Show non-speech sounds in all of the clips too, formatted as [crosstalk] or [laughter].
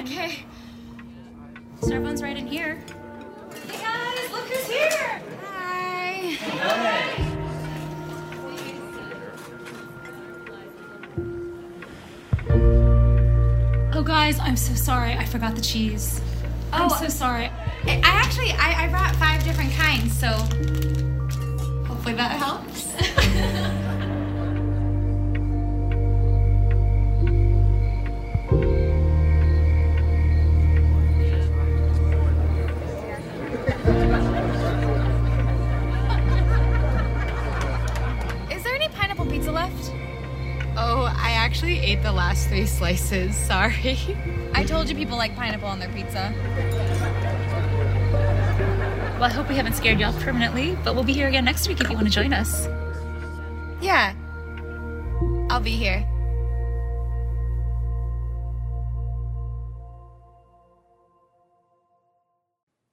Okay. So everyone's right in here. Hey guys, look who's here. Hi. Oh guys, I'm so sorry. I forgot the cheese. Oh, I'm so sorry. I I actually I, I brought five different kinds, so hopefully that helps. [laughs] slices. [laughs] Sorry. I told you people like pineapple on their pizza. Well, I hope we haven't scared you off permanently, but we'll be here again next week if you want to join us. Yeah. I'll be here.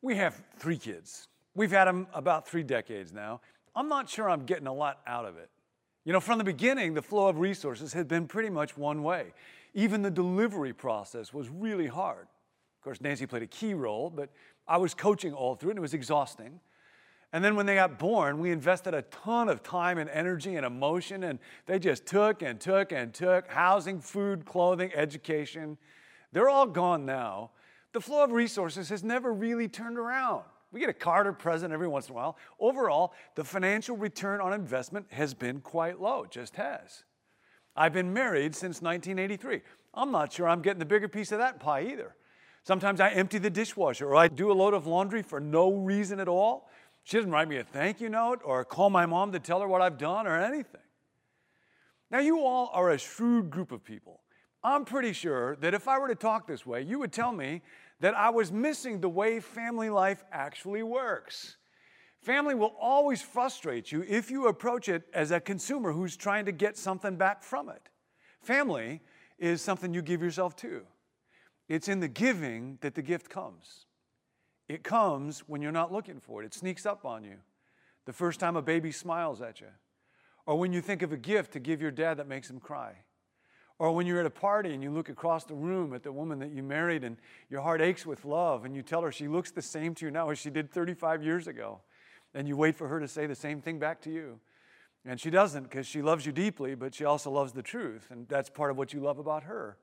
We have three kids. We've had them about three decades now. I'm not sure I'm getting a lot out of it. You know, from the beginning, the flow of resources had been pretty much one way. Even the delivery process was really hard. Of course, Nancy played a key role, but I was coaching all through it, and it was exhausting. And then when they got born, we invested a ton of time and energy and emotion, and they just took and took and took housing, food, clothing, education. They're all gone now. The flow of resources has never really turned around. We get a Carter present every once in a while. Overall, the financial return on investment has been quite low, just has. I've been married since 1983. I'm not sure I'm getting the bigger piece of that pie either. Sometimes I empty the dishwasher or I do a load of laundry for no reason at all. She doesn't write me a thank you note or call my mom to tell her what I've done or anything. Now, you all are a shrewd group of people. I'm pretty sure that if I were to talk this way, you would tell me that I was missing the way family life actually works. Family will always frustrate you if you approach it as a consumer who's trying to get something back from it. Family is something you give yourself to. It's in the giving that the gift comes. It comes when you're not looking for it, it sneaks up on you. The first time a baby smiles at you, or when you think of a gift to give your dad that makes him cry. Or when you're at a party and you look across the room at the woman that you married and your heart aches with love and you tell her she looks the same to you now as she did 35 years ago. And you wait for her to say the same thing back to you. And she doesn't because she loves you deeply, but she also loves the truth. And that's part of what you love about her.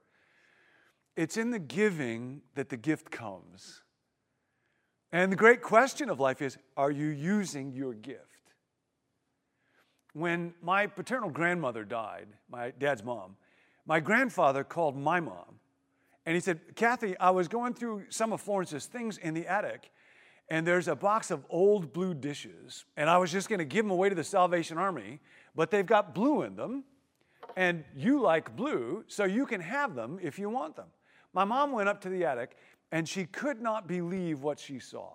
It's in the giving that the gift comes. And the great question of life is are you using your gift? When my paternal grandmother died, my dad's mom, my grandfather called my mom and he said, Kathy, I was going through some of Florence's things in the attic, and there's a box of old blue dishes, and I was just going to give them away to the Salvation Army, but they've got blue in them, and you like blue, so you can have them if you want them. My mom went up to the attic, and she could not believe what she saw.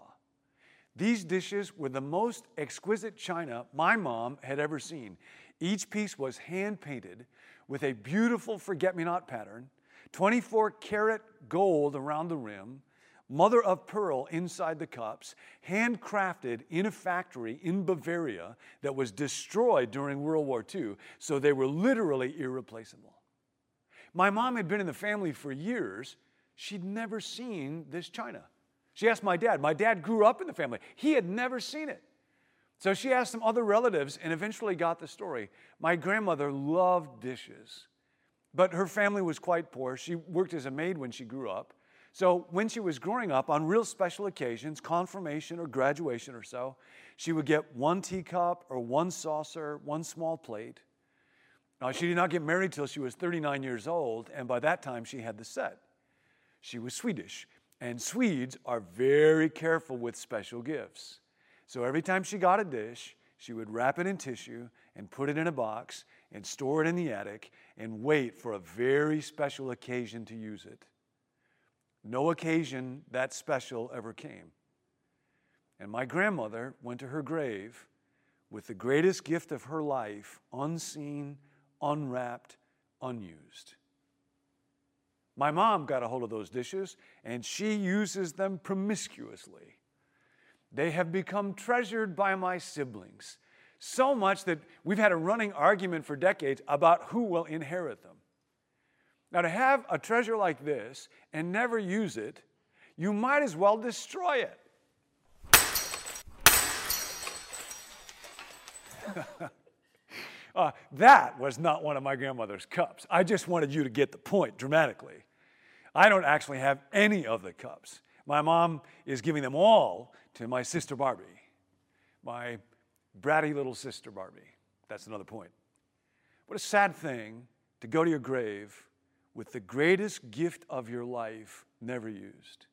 These dishes were the most exquisite china my mom had ever seen. Each piece was hand painted with a beautiful forget me not pattern, 24 karat gold around the rim, mother of pearl inside the cups, handcrafted in a factory in Bavaria that was destroyed during World War II, so they were literally irreplaceable. My mom had been in the family for years. She'd never seen this china. She asked my dad. My dad grew up in the family. He had never seen it. So she asked some other relatives and eventually got the story. My grandmother loved dishes, but her family was quite poor. She worked as a maid when she grew up. So when she was growing up, on real special occasions, confirmation or graduation or so, she would get one teacup or one saucer, one small plate. Now, she did not get married till she was 39 years old, and by that time she had the set. She was Swedish, and Swedes are very careful with special gifts. So every time she got a dish, she would wrap it in tissue and put it in a box and store it in the attic and wait for a very special occasion to use it. No occasion that special ever came. And my grandmother went to her grave with the greatest gift of her life, unseen, unwrapped, unused. My mom got a hold of those dishes and she uses them promiscuously. They have become treasured by my siblings, so much that we've had a running argument for decades about who will inherit them. Now, to have a treasure like this and never use it, you might as well destroy it. [laughs] uh, that was not one of my grandmother's cups. I just wanted you to get the point dramatically. I don't actually have any of the cups. My mom is giving them all to my sister Barbie, my bratty little sister Barbie. That's another point. What a sad thing to go to your grave with the greatest gift of your life never used.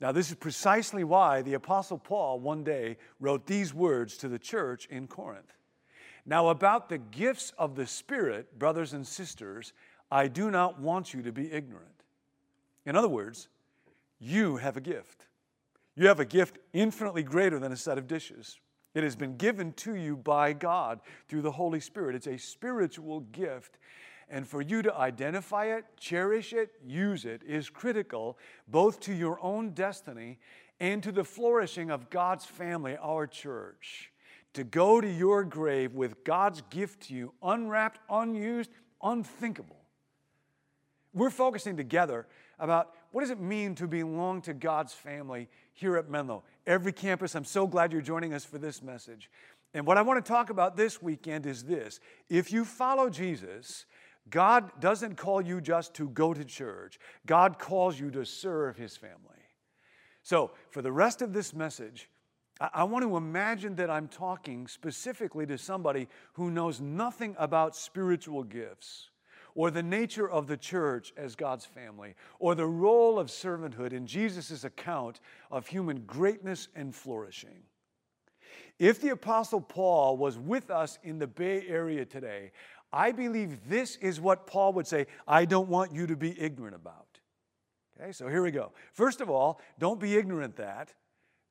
Now, this is precisely why the Apostle Paul one day wrote these words to the church in Corinth. Now, about the gifts of the Spirit, brothers and sisters, I do not want you to be ignorant. In other words, you have a gift. You have a gift infinitely greater than a set of dishes. It has been given to you by God through the Holy Spirit. It's a spiritual gift. And for you to identify it, cherish it, use it is critical both to your own destiny and to the flourishing of God's family, our church. To go to your grave with God's gift to you, unwrapped, unused, unthinkable. We're focusing together about what does it mean to belong to God's family here at Menlo. Every campus, I'm so glad you're joining us for this message. And what I want to talk about this weekend is this. If you follow Jesus, God doesn't call you just to go to church, God calls you to serve His family. So, for the rest of this message, I want to imagine that I'm talking specifically to somebody who knows nothing about spiritual gifts or the nature of the church as God's family, or the role of servanthood in Jesus' account of human greatness and flourishing. If the Apostle Paul was with us in the Bay Area today, I believe this is what Paul would say I don't want you to be ignorant about. Okay, so here we go. First of all, don't be ignorant that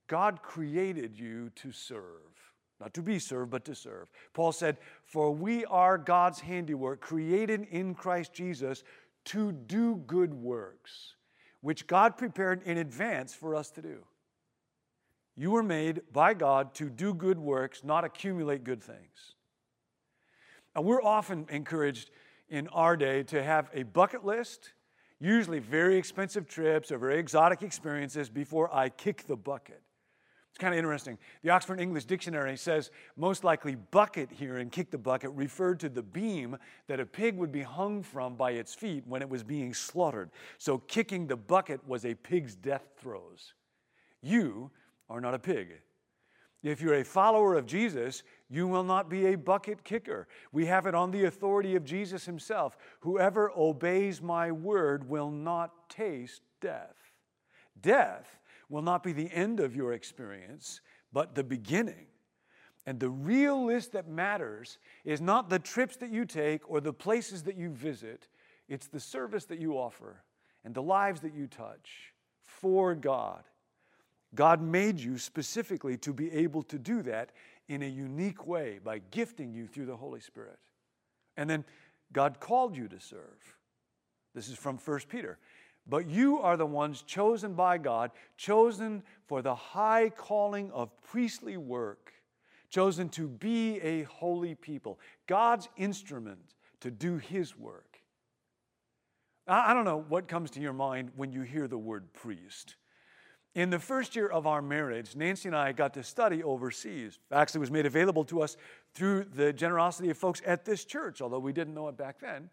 God created you to serve. Not to be served, but to serve. Paul said, For we are God's handiwork, created in Christ Jesus to do good works, which God prepared in advance for us to do. You were made by God to do good works, not accumulate good things. And we're often encouraged in our day to have a bucket list, usually very expensive trips or very exotic experiences before I kick the bucket. It's kind of interesting. The Oxford English Dictionary says most likely bucket here and kick the bucket referred to the beam that a pig would be hung from by its feet when it was being slaughtered. So kicking the bucket was a pig's death throes. You are not a pig. If you're a follower of Jesus, you will not be a bucket kicker. We have it on the authority of Jesus himself. Whoever obeys my word will not taste death. Death will not be the end of your experience, but the beginning. And the real list that matters is not the trips that you take or the places that you visit, it's the service that you offer and the lives that you touch for God. God made you specifically to be able to do that in a unique way by gifting you through the Holy Spirit. And then God called you to serve. This is from 1 Peter. But you are the ones chosen by God, chosen for the high calling of priestly work, chosen to be a holy people, God's instrument to do His work. I don't know what comes to your mind when you hear the word priest. In the first year of our marriage, Nancy and I got to study overseas. Actually, it was made available to us through the generosity of folks at this church, although we didn't know it back then.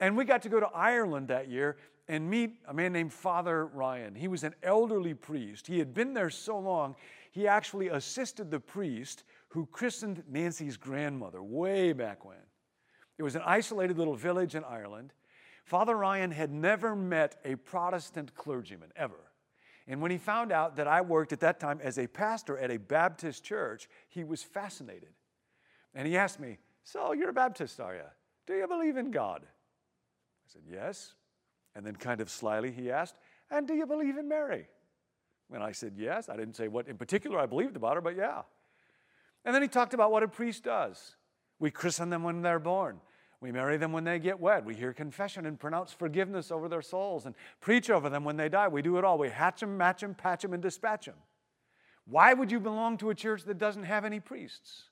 And we got to go to Ireland that year and meet a man named Father Ryan. He was an elderly priest. He had been there so long, he actually assisted the priest who christened Nancy's grandmother way back when. It was an isolated little village in Ireland. Father Ryan had never met a Protestant clergyman, ever. And when he found out that I worked at that time as a pastor at a Baptist church, he was fascinated. And he asked me, So, you're a Baptist, are you? Do you believe in God? I said, Yes. And then, kind of slyly, he asked, And do you believe in Mary? And I said, Yes. I didn't say what in particular I believed about her, but yeah. And then he talked about what a priest does. We christen them when they're born. We marry them when they get wed. We hear confession and pronounce forgiveness over their souls and preach over them when they die. We do it all. We hatch them, match them, patch them, and dispatch them. Why would you belong to a church that doesn't have any priests?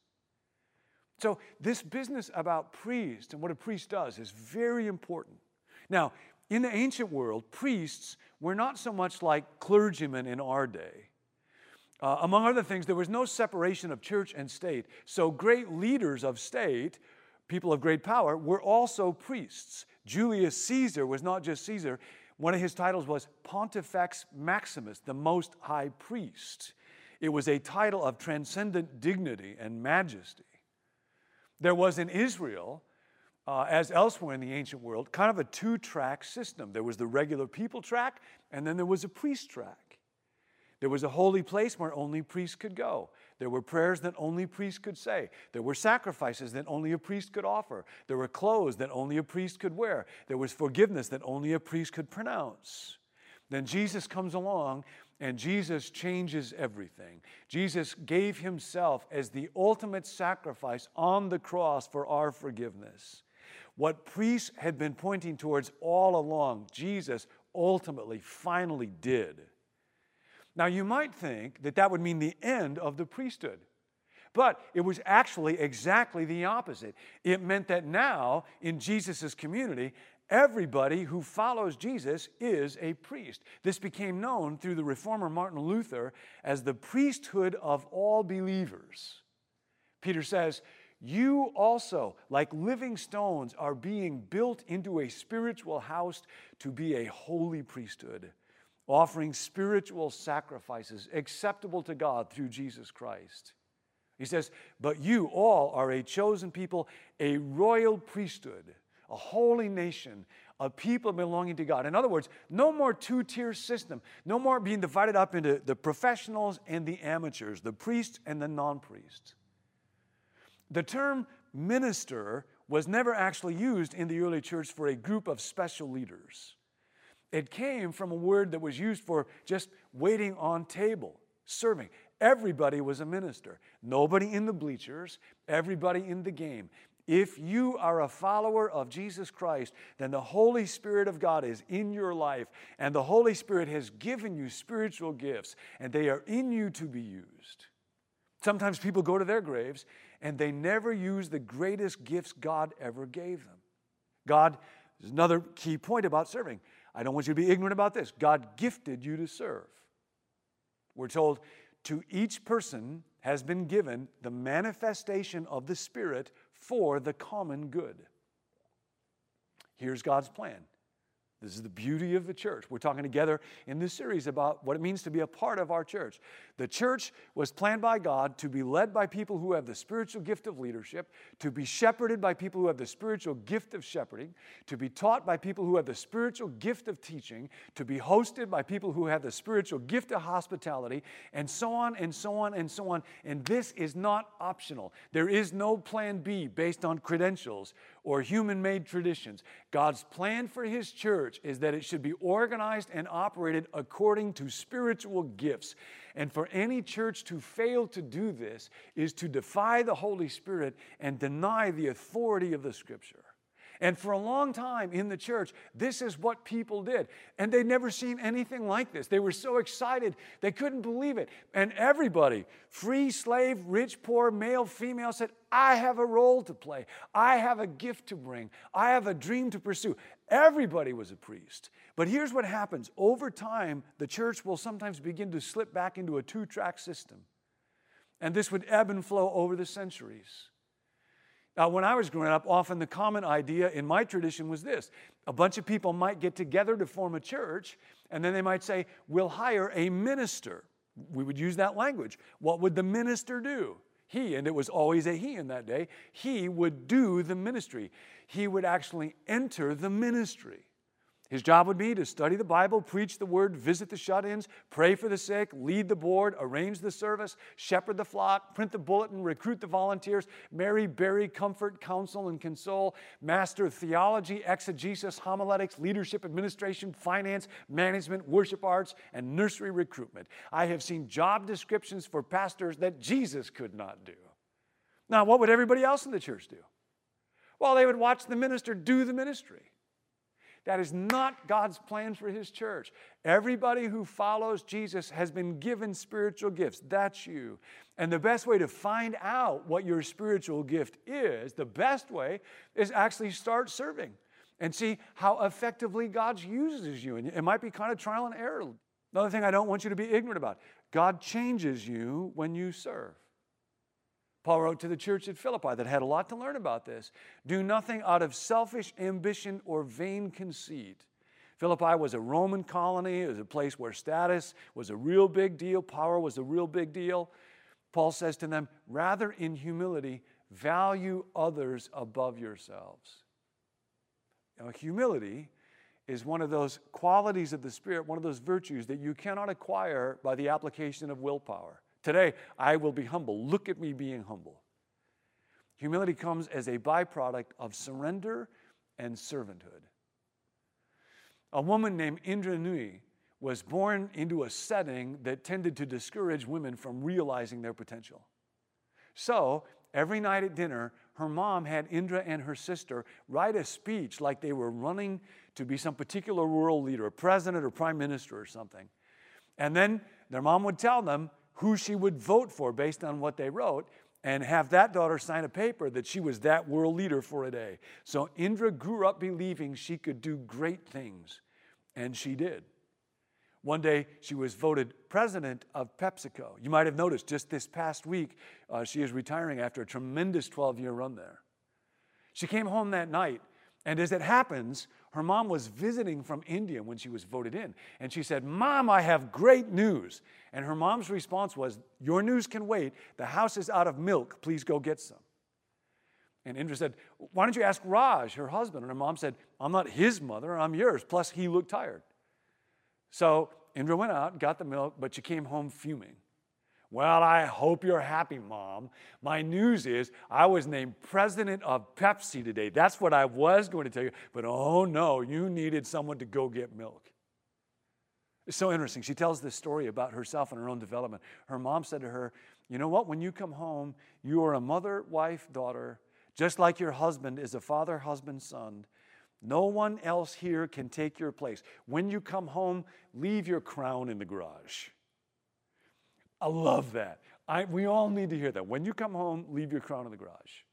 So, this business about priests and what a priest does is very important. Now, in the ancient world, priests were not so much like clergymen in our day. Uh, among other things, there was no separation of church and state. So, great leaders of state, people of great power, were also priests. Julius Caesar was not just Caesar, one of his titles was Pontifex Maximus, the most high priest. It was a title of transcendent dignity and majesty. There was in Israel, uh, as elsewhere in the ancient world, kind of a two track system. There was the regular people track, and then there was a priest track. There was a holy place where only priests could go. There were prayers that only priests could say. There were sacrifices that only a priest could offer. There were clothes that only a priest could wear. There was forgiveness that only a priest could pronounce. Then Jesus comes along and Jesus changes everything. Jesus gave himself as the ultimate sacrifice on the cross for our forgiveness. What priests had been pointing towards all along, Jesus ultimately, finally did. Now, you might think that that would mean the end of the priesthood. But it was actually exactly the opposite. It meant that now, in Jesus' community, everybody who follows Jesus is a priest. This became known through the reformer Martin Luther as the priesthood of all believers. Peter says, You also, like living stones, are being built into a spiritual house to be a holy priesthood offering spiritual sacrifices acceptable to God through Jesus Christ. He says, But you all are a chosen people, a royal priesthood, a holy nation, a people belonging to God. In other words, no more two tier system, no more being divided up into the professionals and the amateurs, the priests and the non priests. The term minister was never actually used in the early church for a group of special leaders. It came from a word that was used for just waiting on table, serving. Everybody was a minister. Nobody in the bleachers, everybody in the game. If you are a follower of Jesus Christ, then the Holy Spirit of God is in your life, and the Holy Spirit has given you spiritual gifts, and they are in you to be used. Sometimes people go to their graves and they never use the greatest gifts God ever gave them. God, is another key point about serving. I don't want you to be ignorant about this. God gifted you to serve. We're told to each person has been given the manifestation of the Spirit for the common good. Here's God's plan this is the beauty of the church. We're talking together in this series about what it means to be a part of our church. The church was planned by God to be led by people who have the spiritual gift of leadership, to be shepherded by people who have the spiritual gift of shepherding, to be taught by people who have the spiritual gift of teaching, to be hosted by people who have the spiritual gift of hospitality, and so on and so on and so on. And this is not optional. There is no plan B based on credentials or human made traditions. God's plan for His church is that it should be organized and operated according to spiritual gifts. And for any church to fail to do this is to defy the Holy Spirit and deny the authority of the Scripture. And for a long time in the church, this is what people did. And they'd never seen anything like this. They were so excited, they couldn't believe it. And everybody, free, slave, rich, poor, male, female, said, I have a role to play. I have a gift to bring. I have a dream to pursue. Everybody was a priest. But here's what happens over time, the church will sometimes begin to slip back into a two track system. And this would ebb and flow over the centuries. Now, when I was growing up, often the common idea in my tradition was this a bunch of people might get together to form a church, and then they might say, We'll hire a minister. We would use that language. What would the minister do? He, and it was always a he in that day, he would do the ministry. He would actually enter the ministry. His job would be to study the Bible, preach the word, visit the shut ins, pray for the sick, lead the board, arrange the service, shepherd the flock, print the bulletin, recruit the volunteers, marry, bury, comfort, counsel, and console, master theology, exegesis, homiletics, leadership, administration, finance, management, worship arts, and nursery recruitment. I have seen job descriptions for pastors that Jesus could not do. Now, what would everybody else in the church do? Well, they would watch the minister do the ministry. That is not God's plan for His church. Everybody who follows Jesus has been given spiritual gifts. That's you. And the best way to find out what your spiritual gift is, the best way, is actually start serving and see how effectively God uses you. And it might be kind of trial and error. Another thing I don't want you to be ignorant about God changes you when you serve. Paul wrote to the church at Philippi that had a lot to learn about this. Do nothing out of selfish ambition or vain conceit. Philippi was a Roman colony, it was a place where status was a real big deal, power was a real big deal. Paul says to them, rather in humility, value others above yourselves. Now, humility is one of those qualities of the Spirit, one of those virtues that you cannot acquire by the application of willpower. Today, I will be humble. Look at me being humble. Humility comes as a byproduct of surrender and servanthood. A woman named Indra Nooyi was born into a setting that tended to discourage women from realizing their potential. So, every night at dinner, her mom had Indra and her sister write a speech like they were running to be some particular world leader, a president or prime minister or something. And then their mom would tell them, who she would vote for based on what they wrote and have that daughter sign a paper that she was that world leader for a day. So Indra grew up believing she could do great things, and she did. One day, she was voted president of PepsiCo. You might have noticed just this past week, uh, she is retiring after a tremendous 12 year run there. She came home that night, and as it happens, her mom was visiting from India when she was voted in. And she said, Mom, I have great news. And her mom's response was, Your news can wait. The house is out of milk. Please go get some. And Indra said, Why don't you ask Raj, her husband? And her mom said, I'm not his mother, I'm yours. Plus, he looked tired. So Indra went out, got the milk, but she came home fuming. Well, I hope you're happy, Mom. My news is I was named president of Pepsi today. That's what I was going to tell you. But oh no, you needed someone to go get milk. It's so interesting. She tells this story about herself and her own development. Her mom said to her, You know what? When you come home, you are a mother, wife, daughter, just like your husband is a father, husband, son. No one else here can take your place. When you come home, leave your crown in the garage. I love that. I, we all need to hear that. When you come home, leave your crown in the garage.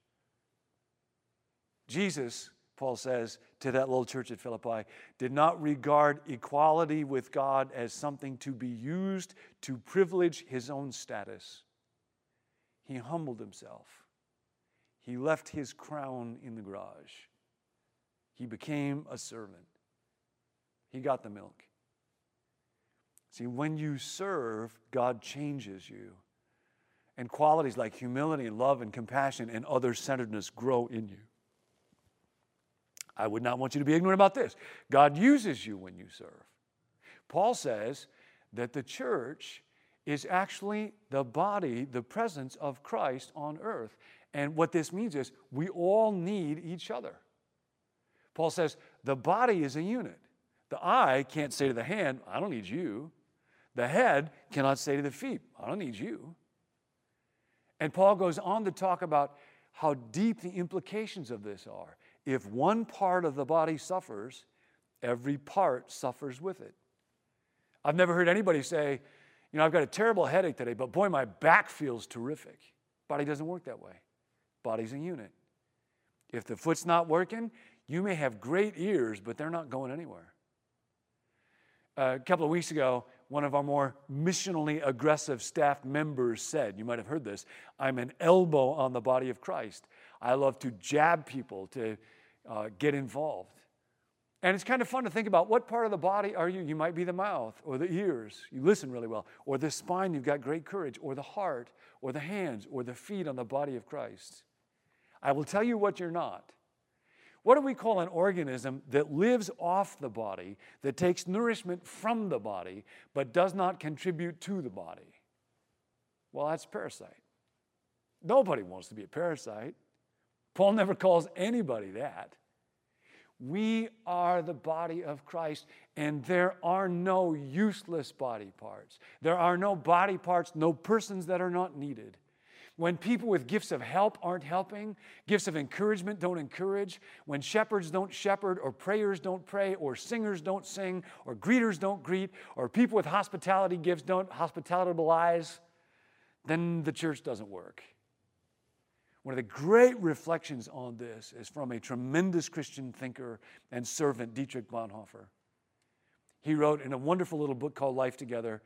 Jesus, Paul says to that little church at Philippi, did not regard equality with God as something to be used to privilege his own status. He humbled himself. He left his crown in the garage. He became a servant. He got the milk. See, when you serve, God changes you. And qualities like humility and love and compassion and other centeredness grow in you. I would not want you to be ignorant about this. God uses you when you serve. Paul says that the church is actually the body, the presence of Christ on earth. And what this means is we all need each other. Paul says the body is a unit. The eye can't say to the hand, I don't need you. The head cannot say to the feet, I don't need you. And Paul goes on to talk about how deep the implications of this are. If one part of the body suffers, every part suffers with it. I've never heard anybody say, you know, I've got a terrible headache today, but boy, my back feels terrific. Body doesn't work that way. Body's a unit. If the foot's not working, you may have great ears, but they're not going anywhere. A couple of weeks ago, one of our more missionally aggressive staff members said, you might have heard this, I'm an elbow on the body of Christ. I love to jab people, to uh, get involved. And it's kind of fun to think about what part of the body are you? You might be the mouth or the ears, you listen really well, or the spine, you've got great courage, or the heart, or the hands, or the feet on the body of Christ. I will tell you what you're not. What do we call an organism that lives off the body, that takes nourishment from the body, but does not contribute to the body? Well, that's a parasite. Nobody wants to be a parasite. Paul never calls anybody that. We are the body of Christ, and there are no useless body parts. There are no body parts, no persons that are not needed. When people with gifts of help aren't helping, gifts of encouragement don't encourage, when shepherds don't shepherd, or prayers don't pray, or singers don't sing, or greeters don't greet, or people with hospitality gifts don't hospitalize, then the church doesn't work. One of the great reflections on this is from a tremendous Christian thinker and servant, Dietrich Bonhoeffer. He wrote in a wonderful little book called Life Together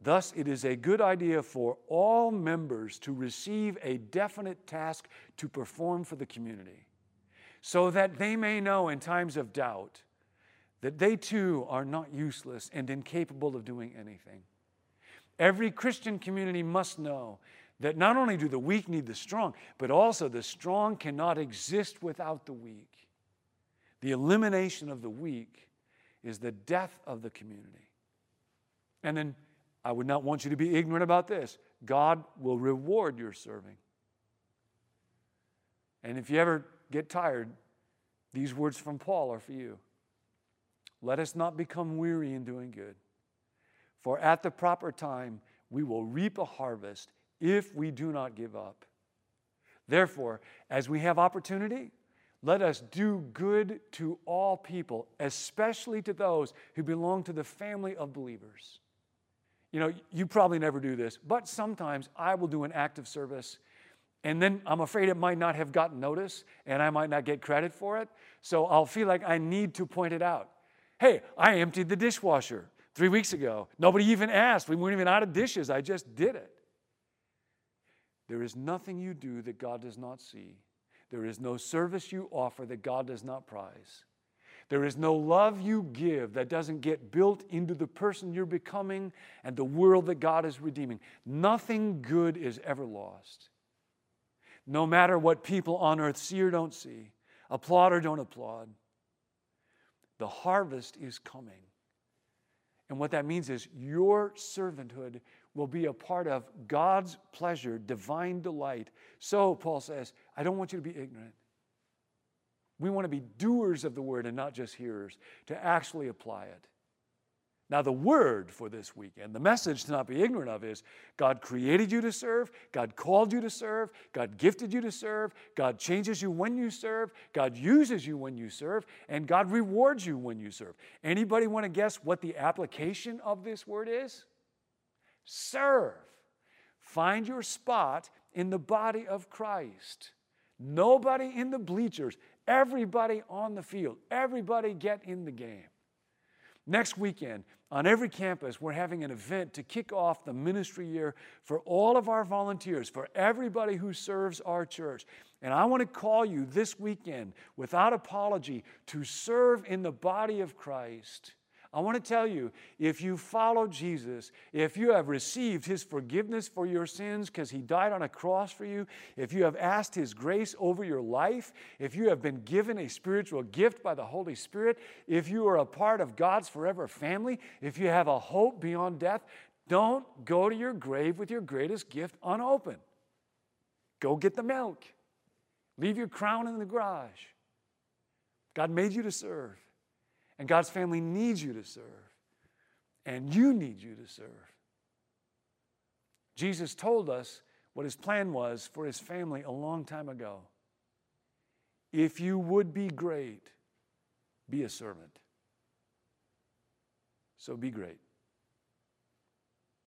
Thus, it is a good idea for all members to receive a definite task to perform for the community, so that they may know in times of doubt that they too are not useless and incapable of doing anything. Every Christian community must know that not only do the weak need the strong, but also the strong cannot exist without the weak. The elimination of the weak is the death of the community. And then I would not want you to be ignorant about this. God will reward your serving. And if you ever get tired, these words from Paul are for you. Let us not become weary in doing good, for at the proper time we will reap a harvest if we do not give up. Therefore, as we have opportunity, let us do good to all people, especially to those who belong to the family of believers. You know, you probably never do this, but sometimes I will do an act of service and then I'm afraid it might not have gotten notice and I might not get credit for it. So I'll feel like I need to point it out. Hey, I emptied the dishwasher three weeks ago. Nobody even asked. We weren't even out of dishes. I just did it. There is nothing you do that God does not see. There is no service you offer that God does not prize. There is no love you give that doesn't get built into the person you're becoming and the world that God is redeeming. Nothing good is ever lost. No matter what people on earth see or don't see, applaud or don't applaud, the harvest is coming. And what that means is your servanthood will be a part of God's pleasure, divine delight. So, Paul says, I don't want you to be ignorant. We want to be doers of the word and not just hearers, to actually apply it. Now, the word for this weekend, the message to not be ignorant of is God created you to serve, God called you to serve, God gifted you to serve, God changes you when you serve, God uses you when you serve, and God rewards you when you serve. Anybody want to guess what the application of this word is? Serve. Find your spot in the body of Christ. Nobody in the bleachers, everybody on the field, everybody get in the game. Next weekend, on every campus, we're having an event to kick off the ministry year for all of our volunteers, for everybody who serves our church. And I want to call you this weekend, without apology, to serve in the body of Christ I want to tell you if you follow Jesus, if you have received his forgiveness for your sins because he died on a cross for you, if you have asked his grace over your life, if you have been given a spiritual gift by the Holy Spirit, if you are a part of God's forever family, if you have a hope beyond death, don't go to your grave with your greatest gift unopened. Go get the milk. Leave your crown in the garage. God made you to serve. And God's family needs you to serve. And you need you to serve. Jesus told us what his plan was for his family a long time ago. If you would be great, be a servant. So be great.